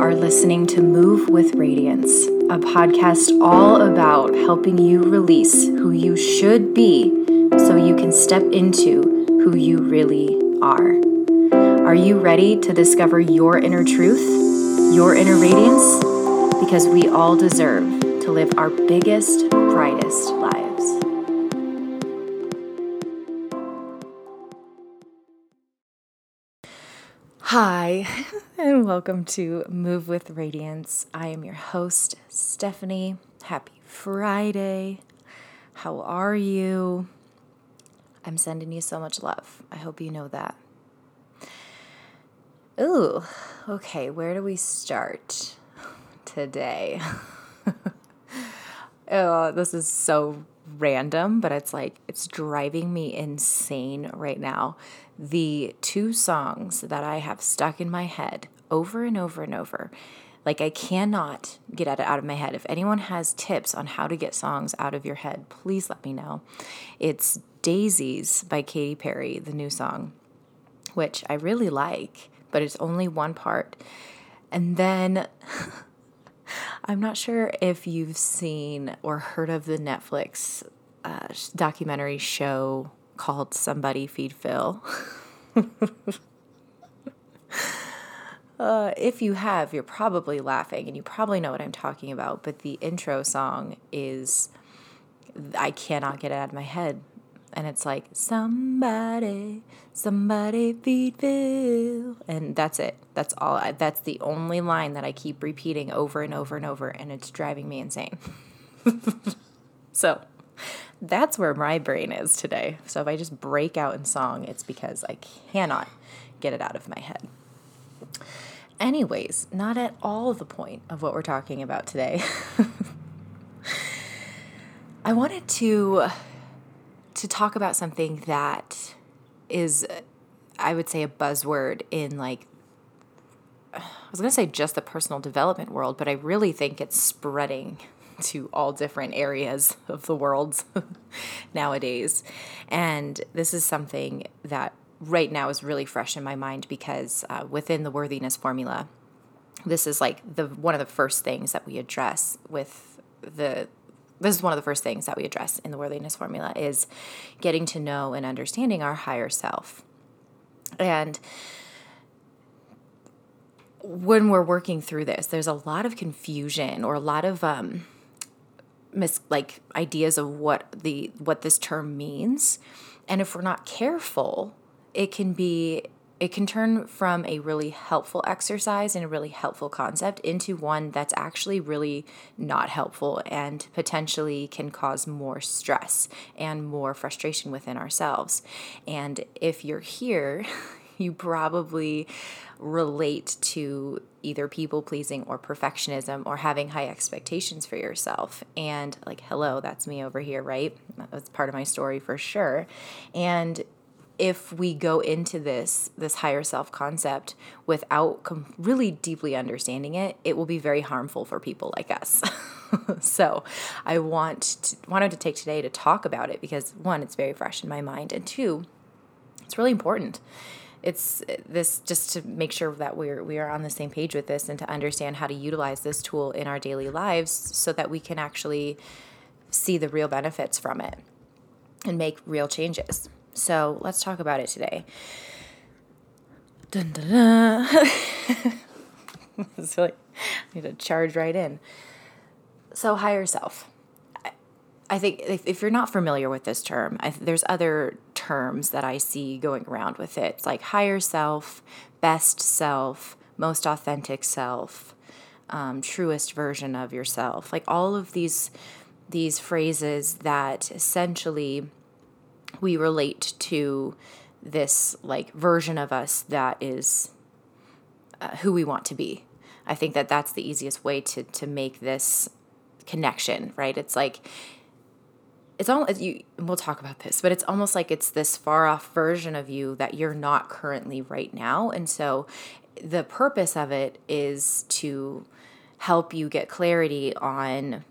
are listening to Move with Radiance, a podcast all about helping you release who you should be so you can step into who you really are. Are you ready to discover your inner truth, your inner radiance? Because we all deserve to live our biggest, brightest lives. Hi, and welcome to Move with Radiance. I am your host, Stephanie. Happy Friday. How are you? I'm sending you so much love. I hope you know that. Ooh, okay, where do we start today? oh, this is so random, but it's like it's driving me insane right now the two songs that I have stuck in my head over and over and over. Like, I cannot get it out of my head. If anyone has tips on how to get songs out of your head, please let me know. It's Daisies by Katy Perry, the new song, which I really like, but it's only one part. And then I'm not sure if you've seen or heard of the Netflix uh, documentary show called Somebody Feed Phil. uh, if you have, you're probably laughing and you probably know what I'm talking about, but the intro song is, I cannot get it out of my head. And it's like, somebody, somebody feed Phil. And that's it. That's all. I, that's the only line that I keep repeating over and over and over, and it's driving me insane. so, that's where my brain is today. So if I just break out in song, it's because I cannot get it out of my head. Anyways, not at all the point of what we're talking about today. I wanted to to talk about something that is I would say a buzzword in like I was going to say just the personal development world, but I really think it's spreading to all different areas of the world nowadays. And this is something that right now is really fresh in my mind because uh, within the worthiness formula, this is like the one of the first things that we address with the this is one of the first things that we address in the worthiness formula is getting to know and understanding our higher self. And when we're working through this, there's a lot of confusion or a lot of um, mis like ideas of what the what this term means and if we're not careful it can be it can turn from a really helpful exercise and a really helpful concept into one that's actually really not helpful and potentially can cause more stress and more frustration within ourselves. And if you're here, you probably relate to either people pleasing or perfectionism or having high expectations for yourself. And like, hello, that's me over here, right? That's part of my story for sure. And if we go into this this higher self concept without com- really deeply understanding it, it will be very harmful for people like us. so, I want to, wanted to take today to talk about it because one, it's very fresh in my mind, and two, it's really important it's this just to make sure that we're we are on the same page with this and to understand how to utilize this tool in our daily lives so that we can actually see the real benefits from it and make real changes. So let's talk about it today. Dun, dun, dun. like I need to charge right in. So higher self. I think if, if you're not familiar with this term, I, there's other terms that I see going around with it. It's like higher self, best self, most authentic self, um, truest version of yourself. Like all of these these phrases that essentially we relate to this like version of us that is uh, who we want to be. I think that that's the easiest way to to make this connection, right? It's like it's all you we'll talk about this but it's almost like it's this far off version of you that you're not currently right now and so the purpose of it is to help you get clarity on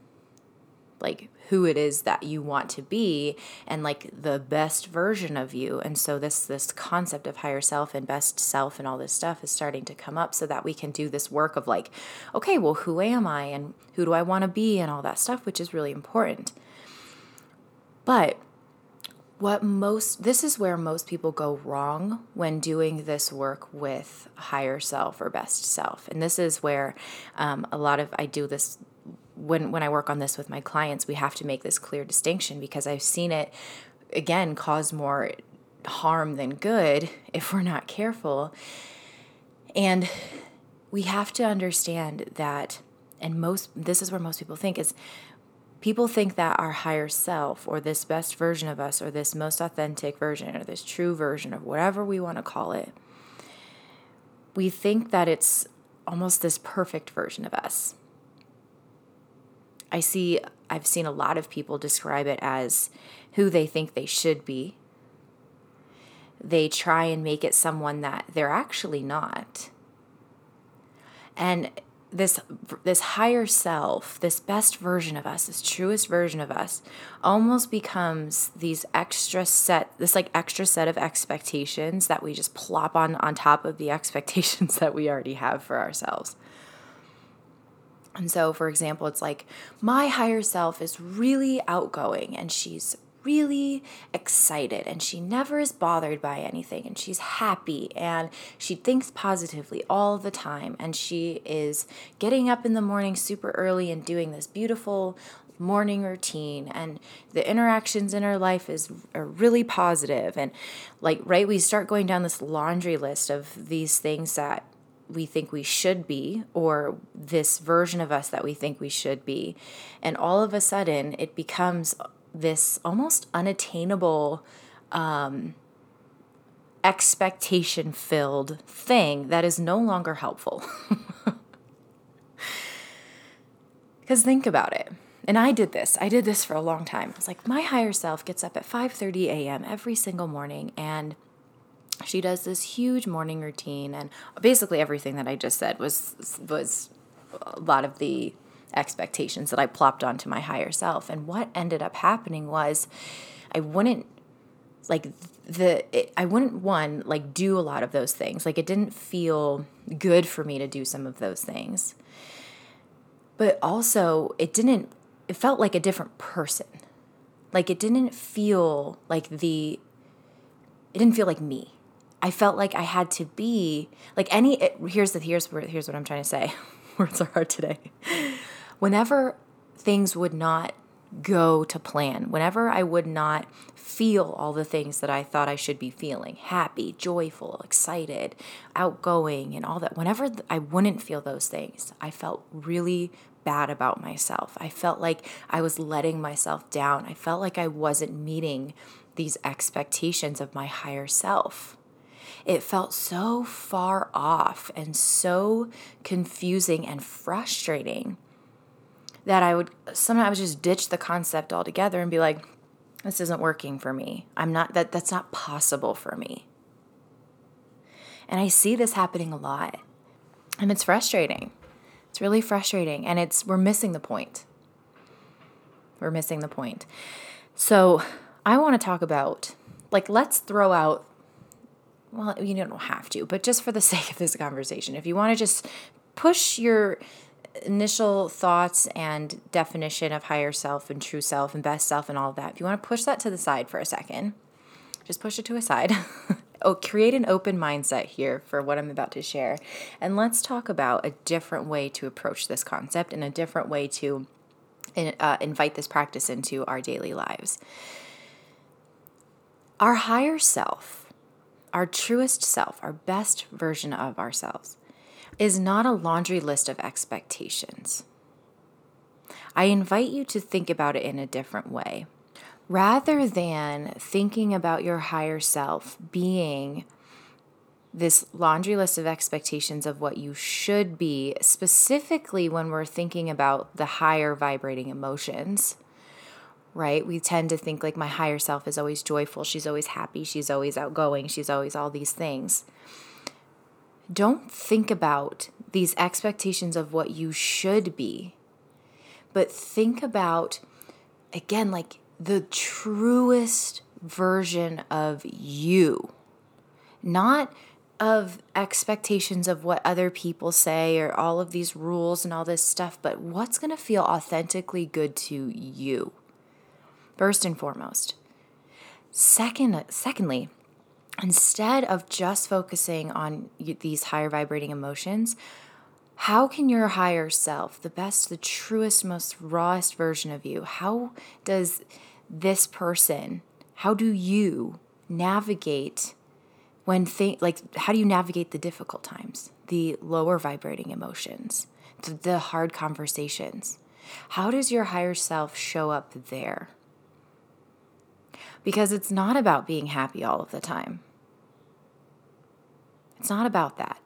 like who it is that you want to be and like the best version of you. And so this this concept of higher self and best self and all this stuff is starting to come up so that we can do this work of like okay well who am i and who do i want to be and all that stuff which is really important. But what most this is where most people go wrong when doing this work with higher self or best self. And this is where um, a lot of i do this when when i work on this with my clients we have to make this clear distinction because i've seen it again cause more harm than good if we're not careful. And we have to understand that and most this is where most people think is people think that our higher self or this best version of us or this most authentic version or this true version of whatever we want to call it we think that it's almost this perfect version of us i see i've seen a lot of people describe it as who they think they should be they try and make it someone that they're actually not and this this higher self, this best version of us, this truest version of us, almost becomes these extra set, this like extra set of expectations that we just plop on on top of the expectations that we already have for ourselves. And so, for example, it's like my higher self is really outgoing and she's really excited and she never is bothered by anything and she's happy and she thinks positively all the time and she is getting up in the morning super early and doing this beautiful morning routine and the interactions in her life is are really positive. And like right we start going down this laundry list of these things that we think we should be or this version of us that we think we should be and all of a sudden it becomes this almost unattainable um, expectation filled thing that is no longer helpful. Because think about it. And I did this. I did this for a long time. It's like my higher self gets up at 5:30 a.m. every single morning and she does this huge morning routine and basically everything that I just said was was a lot of the expectations that I plopped onto my higher self. And what ended up happening was I wouldn't like the it, I wouldn't one like do a lot of those things. Like it didn't feel good for me to do some of those things. But also it didn't it felt like a different person. Like it didn't feel like the it didn't feel like me. I felt like I had to be like any it, here's the here's here's what I'm trying to say. Words are hard today whenever things would not go to plan, whenever I would not feel all the things that I thought I should be feeling happy, joyful, excited, outgoing, and all that, whenever I wouldn't feel those things, I felt really bad about myself. I felt like I was letting myself down. I felt like I wasn't meeting these expectations of my higher self. It felt so far off and so confusing and frustrating that I would sometimes just ditch the concept altogether and be like, this isn't working for me. I'm not that that's not possible for me. And I see this happening a lot. And it's frustrating. It's really frustrating and it's we're missing the point. We're missing the point. So, I want to talk about like let's throw out well, you don't have to, but just for the sake of this conversation, if you want to just push your initial thoughts and definition of higher self and true self and best self and all of that, if you want to push that to the side for a second, just push it to a side. oh, create an open mindset here for what I'm about to share. And let's talk about a different way to approach this concept and a different way to uh, invite this practice into our daily lives. Our higher self, our truest self, our best version of ourselves, is not a laundry list of expectations. I invite you to think about it in a different way. Rather than thinking about your higher self being this laundry list of expectations of what you should be, specifically when we're thinking about the higher vibrating emotions, right? We tend to think like my higher self is always joyful, she's always happy, she's always outgoing, she's always all these things. Don't think about these expectations of what you should be, but think about again, like the truest version of you, not of expectations of what other people say or all of these rules and all this stuff, but what's going to feel authentically good to you. First and foremost. Second, secondly, instead of just focusing on these higher vibrating emotions, how can your higher self, the best, the truest, most rawest version of you, how does this person, how do you navigate when think like how do you navigate the difficult times, the lower vibrating emotions, the, the hard conversations? How does your higher self show up there? Because it's not about being happy all of the time. It's not about that.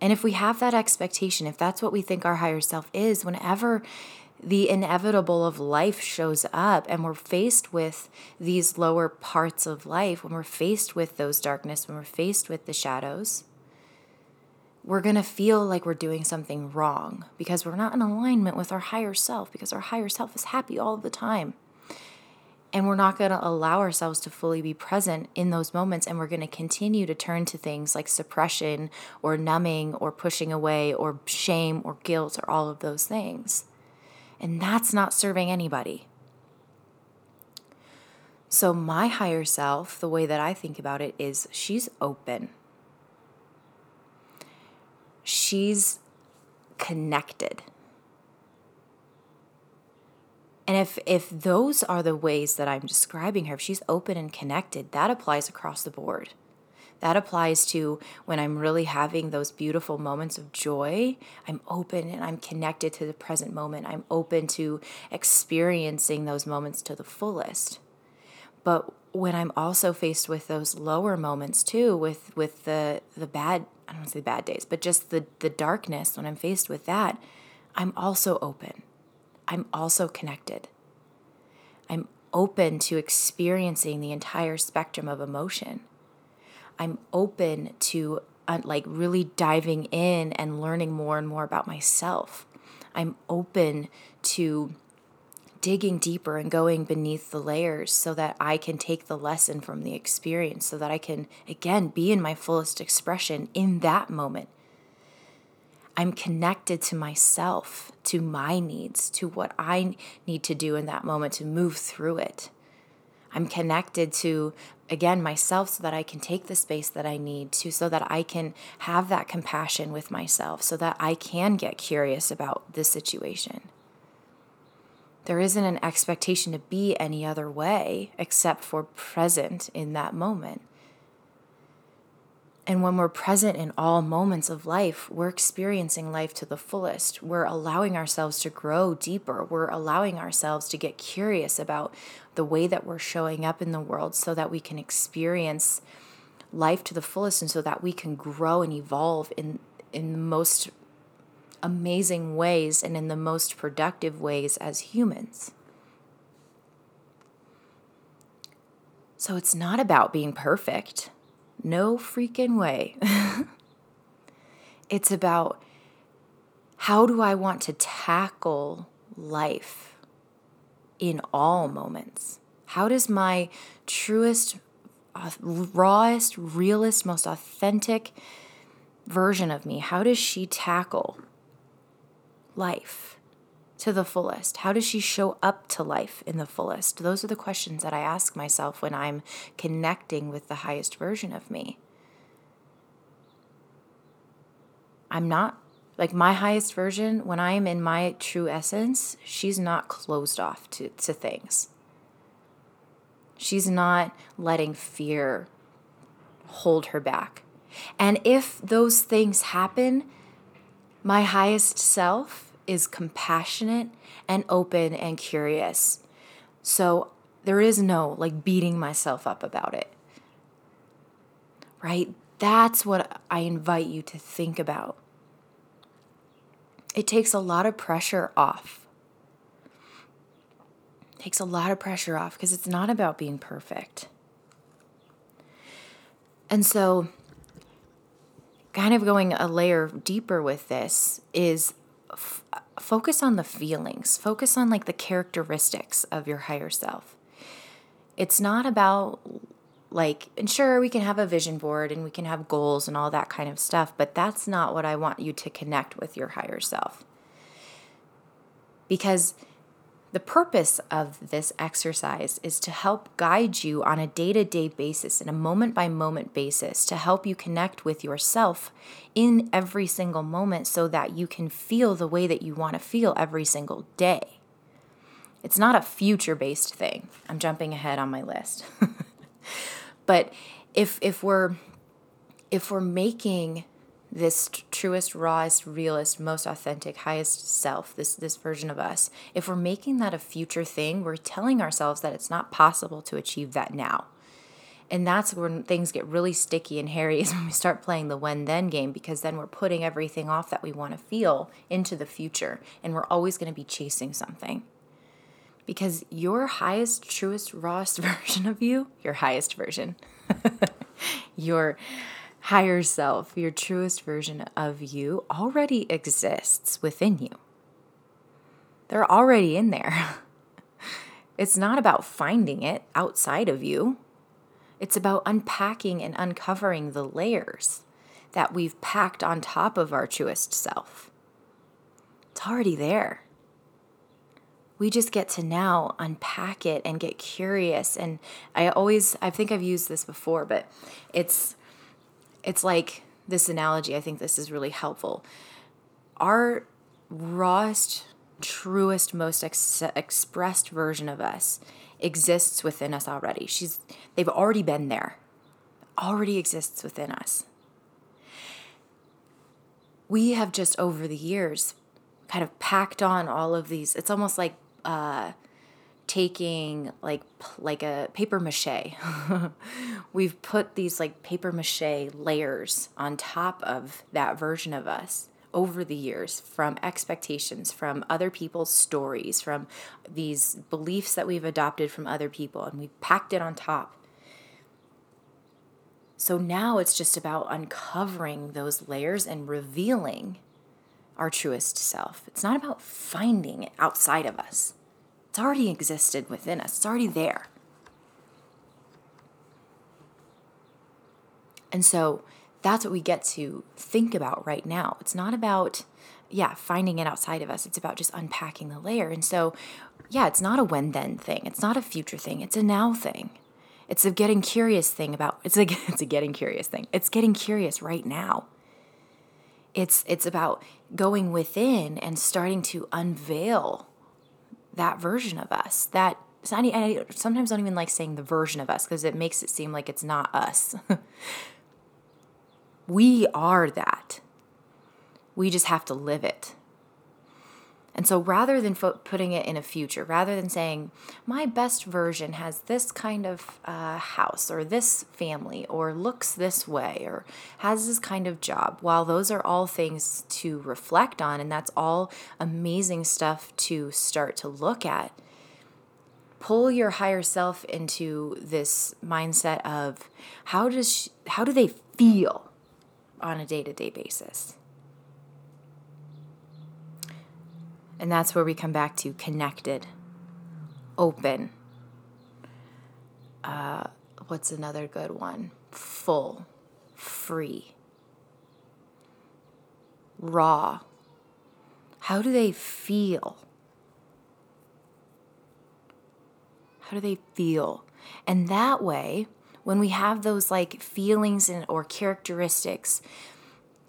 And if we have that expectation, if that's what we think our higher self is, whenever the inevitable of life shows up and we're faced with these lower parts of life, when we're faced with those darkness, when we're faced with the shadows, we're going to feel like we're doing something wrong because we're not in alignment with our higher self because our higher self is happy all the time. And we're not going to allow ourselves to fully be present in those moments. And we're going to continue to turn to things like suppression or numbing or pushing away or shame or guilt or all of those things. And that's not serving anybody. So, my higher self, the way that I think about it is she's open, she's connected. And if, if those are the ways that I'm describing her, if she's open and connected, that applies across the board. That applies to when I'm really having those beautiful moments of joy. I'm open and I'm connected to the present moment. I'm open to experiencing those moments to the fullest. But when I'm also faced with those lower moments too, with with the the bad I don't want to say bad days, but just the the darkness, when I'm faced with that, I'm also open. I'm also connected. I'm open to experiencing the entire spectrum of emotion. I'm open to uh, like really diving in and learning more and more about myself. I'm open to digging deeper and going beneath the layers so that I can take the lesson from the experience, so that I can, again, be in my fullest expression in that moment. I'm connected to myself, to my needs, to what I need to do in that moment to move through it. I'm connected to, again, myself so that I can take the space that I need to, so that I can have that compassion with myself, so that I can get curious about this situation. There isn't an expectation to be any other way except for present in that moment. And when we're present in all moments of life, we're experiencing life to the fullest. We're allowing ourselves to grow deeper. We're allowing ourselves to get curious about the way that we're showing up in the world so that we can experience life to the fullest and so that we can grow and evolve in, in the most amazing ways and in the most productive ways as humans. So it's not about being perfect. No freaking way. it's about how do I want to tackle life in all moments? How does my truest, rawest, realest, most authentic version of me, how does she tackle life? To the fullest? How does she show up to life in the fullest? Those are the questions that I ask myself when I'm connecting with the highest version of me. I'm not like my highest version, when I am in my true essence, she's not closed off to, to things. She's not letting fear hold her back. And if those things happen, my highest self is compassionate and open and curious. So there is no like beating myself up about it. Right? That's what I invite you to think about. It takes a lot of pressure off. It takes a lot of pressure off because it's not about being perfect. And so, kind of going a layer deeper with this is focus on the feelings, focus on like the characteristics of your higher self. It's not about like, and sure, we can have a vision board and we can have goals and all that kind of stuff, but that's not what I want you to connect with your higher self. Because the purpose of this exercise is to help guide you on a day to day basis, and a moment by moment basis, to help you connect with yourself in every single moment so that you can feel the way that you want to feel every single day. It's not a future based thing. I'm jumping ahead on my list. but if, if we're if we're making this truest, rawest, realest, most authentic, highest self, this this version of us. If we're making that a future thing, we're telling ourselves that it's not possible to achieve that now. And that's when things get really sticky and hairy is when we start playing the when then game because then we're putting everything off that we want to feel into the future and we're always going to be chasing something. Because your highest, truest, rawest version of you, your highest version, your higher self, your truest version of you, already exists within you. They're already in there. It's not about finding it outside of you, it's about unpacking and uncovering the layers that we've packed on top of our truest self. It's already there. We just get to now unpack it and get curious. And I always, I think I've used this before, but it's it's like this analogy, I think this is really helpful. Our rawest, truest, most ex- expressed version of us exists within us already. She's they've already been there. Already exists within us. We have just over the years kind of packed on all of these. It's almost like uh, taking like like a paper mache. We've put these like paper mache layers on top of that version of us over the years from expectations from other people's stories, from these beliefs that we've adopted from other people and we packed it on top. So now it's just about uncovering those layers and revealing our truest self. It's not about finding it outside of us. It's already existed within us, it's already there. And so that's what we get to think about right now. It's not about, yeah, finding it outside of us. It's about just unpacking the layer. And so, yeah, it's not a when then thing. It's not a future thing. It's a now thing. It's a getting curious thing about it's a it's a getting curious thing. It's getting curious right now. It's it's about going within and starting to unveil that version of us. That I sometimes don't even like saying the version of us because it makes it seem like it's not us. we are that. We just have to live it. And so rather than fo- putting it in a future, rather than saying, my best version has this kind of uh, house or this family or looks this way or has this kind of job, while those are all things to reflect on and that's all amazing stuff to start to look at, pull your higher self into this mindset of how does she, how do they feel on a day-to-day basis And that's where we come back to connected, open. Uh, what's another good one? Full, free, raw. How do they feel? How do they feel? And that way, when we have those like feelings and or characteristics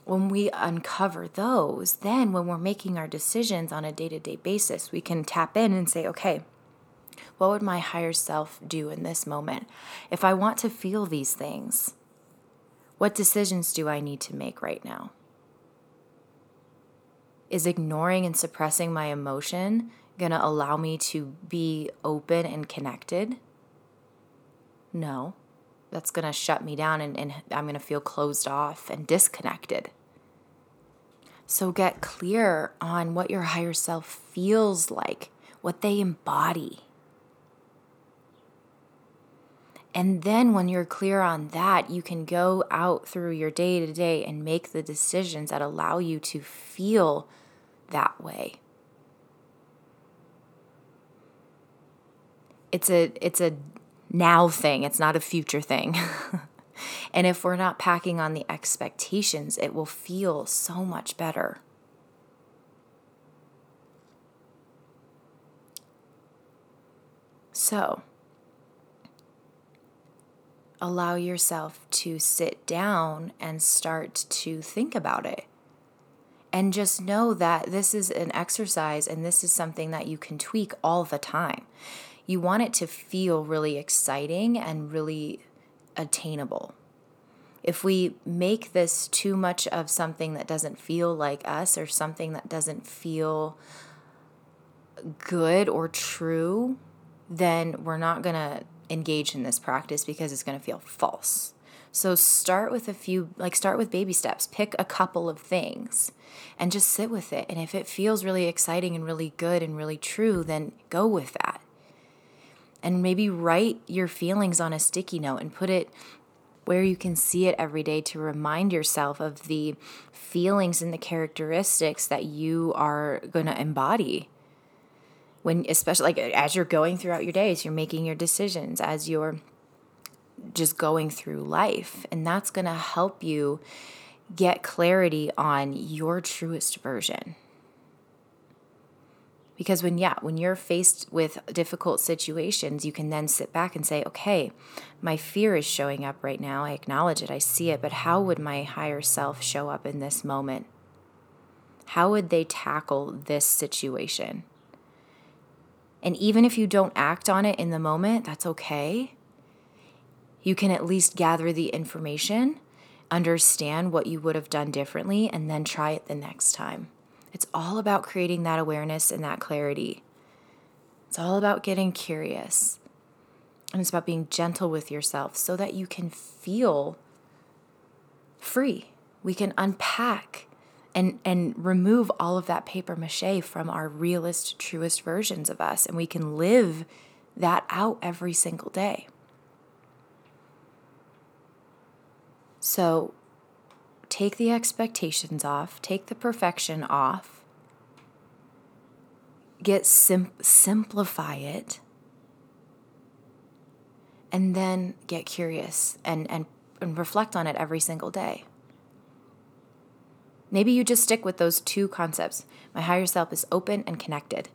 when we uncover those, then when we're making our decisions on a day to day basis, we can tap in and say, okay, what would my higher self do in this moment? If I want to feel these things, what decisions do I need to make right now? Is ignoring and suppressing my emotion going to allow me to be open and connected? No that's going to shut me down and, and I'm going to feel closed off and disconnected. So get clear on what your higher self feels like, what they embody. And then when you're clear on that, you can go out through your day to day and make the decisions that allow you to feel that way. It's a it's a now thing. It's not a future thing. and if we're not packing on the expectations, it will feel so much better. So, allow yourself to sit down and start to think about it. And just know that this is an exercise and this is something that you can tweak all the time. You want it to feel really exciting and really attainable. If we make this too much of something that doesn't feel like us or something that doesn't feel good or true, then we're not going to engage in this practice because it's going to feel false. So start with a few, like start with baby steps. Pick a couple of things and just sit with it. And if it feels really exciting and really good and really true, then go with that. And maybe write your feelings on a sticky note and put it where you can see it every day to remind yourself of the feelings and the characteristics that you are going to embody. When especially like as you're going throughout your days you're making your decisions as you're just going through life and that's going to help you get clarity on your truest version because when yeah when you're faced with difficult situations you can then sit back and say okay my fear is showing up right now. I acknowledge it. I see it. But how would my higher self show up in this moment? How would they tackle this situation? And even if you don't act on it in the moment, that's okay. You can at least gather the information, understand what you would have done differently, and then try it the next time. It's all about creating that awareness and that clarity. It's all about getting curious. And it's about being gentle with yourself so that you can feel free. We can unpack and and remove all of that paper mache from our realest truest versions of us and we can live that out every single day so take the expectations off take the perfection off get sim- simplify it and then get curious and, and and reflect on it every single day Maybe you just stick with those two concepts. My higher self is open and connected.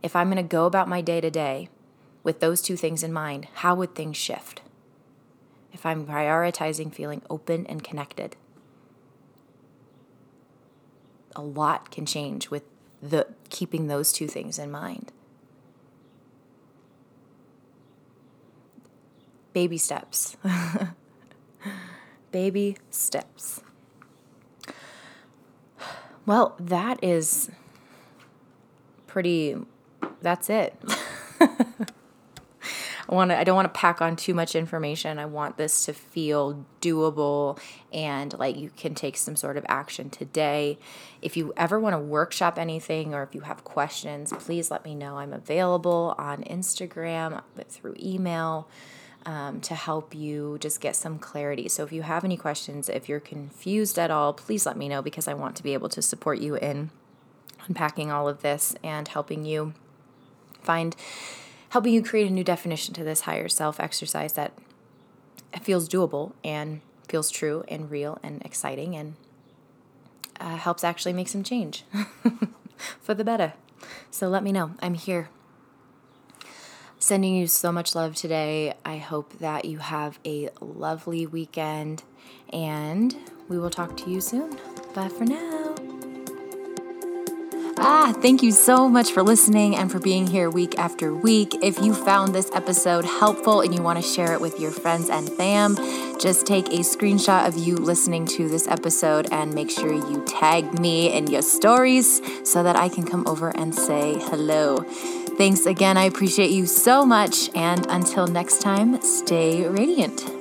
If I'm going to go about my day to day with those two things in mind, how would things shift? If I'm prioritizing feeling open and connected, a lot can change with the keeping those two things in mind. Baby steps. Baby steps. Well, that is pretty that's it. I want to I don't want to pack on too much information. I want this to feel doable and like you can take some sort of action today. If you ever want to workshop anything or if you have questions, please let me know. I'm available on Instagram, but through email um, to help you just get some clarity. So if you have any questions, if you're confused at all, please let me know because I want to be able to support you in unpacking all of this and helping you find helping you create a new definition to this higher self exercise that feels doable and feels true and real and exciting and uh, helps actually make some change for the better. So let me know. I'm here Sending you so much love today. I hope that you have a lovely weekend and we will talk to you soon. Bye for now. Ah, thank you so much for listening and for being here week after week. If you found this episode helpful and you want to share it with your friends and fam, just take a screenshot of you listening to this episode and make sure you tag me in your stories so that I can come over and say hello. Thanks again. I appreciate you so much. And until next time, stay radiant.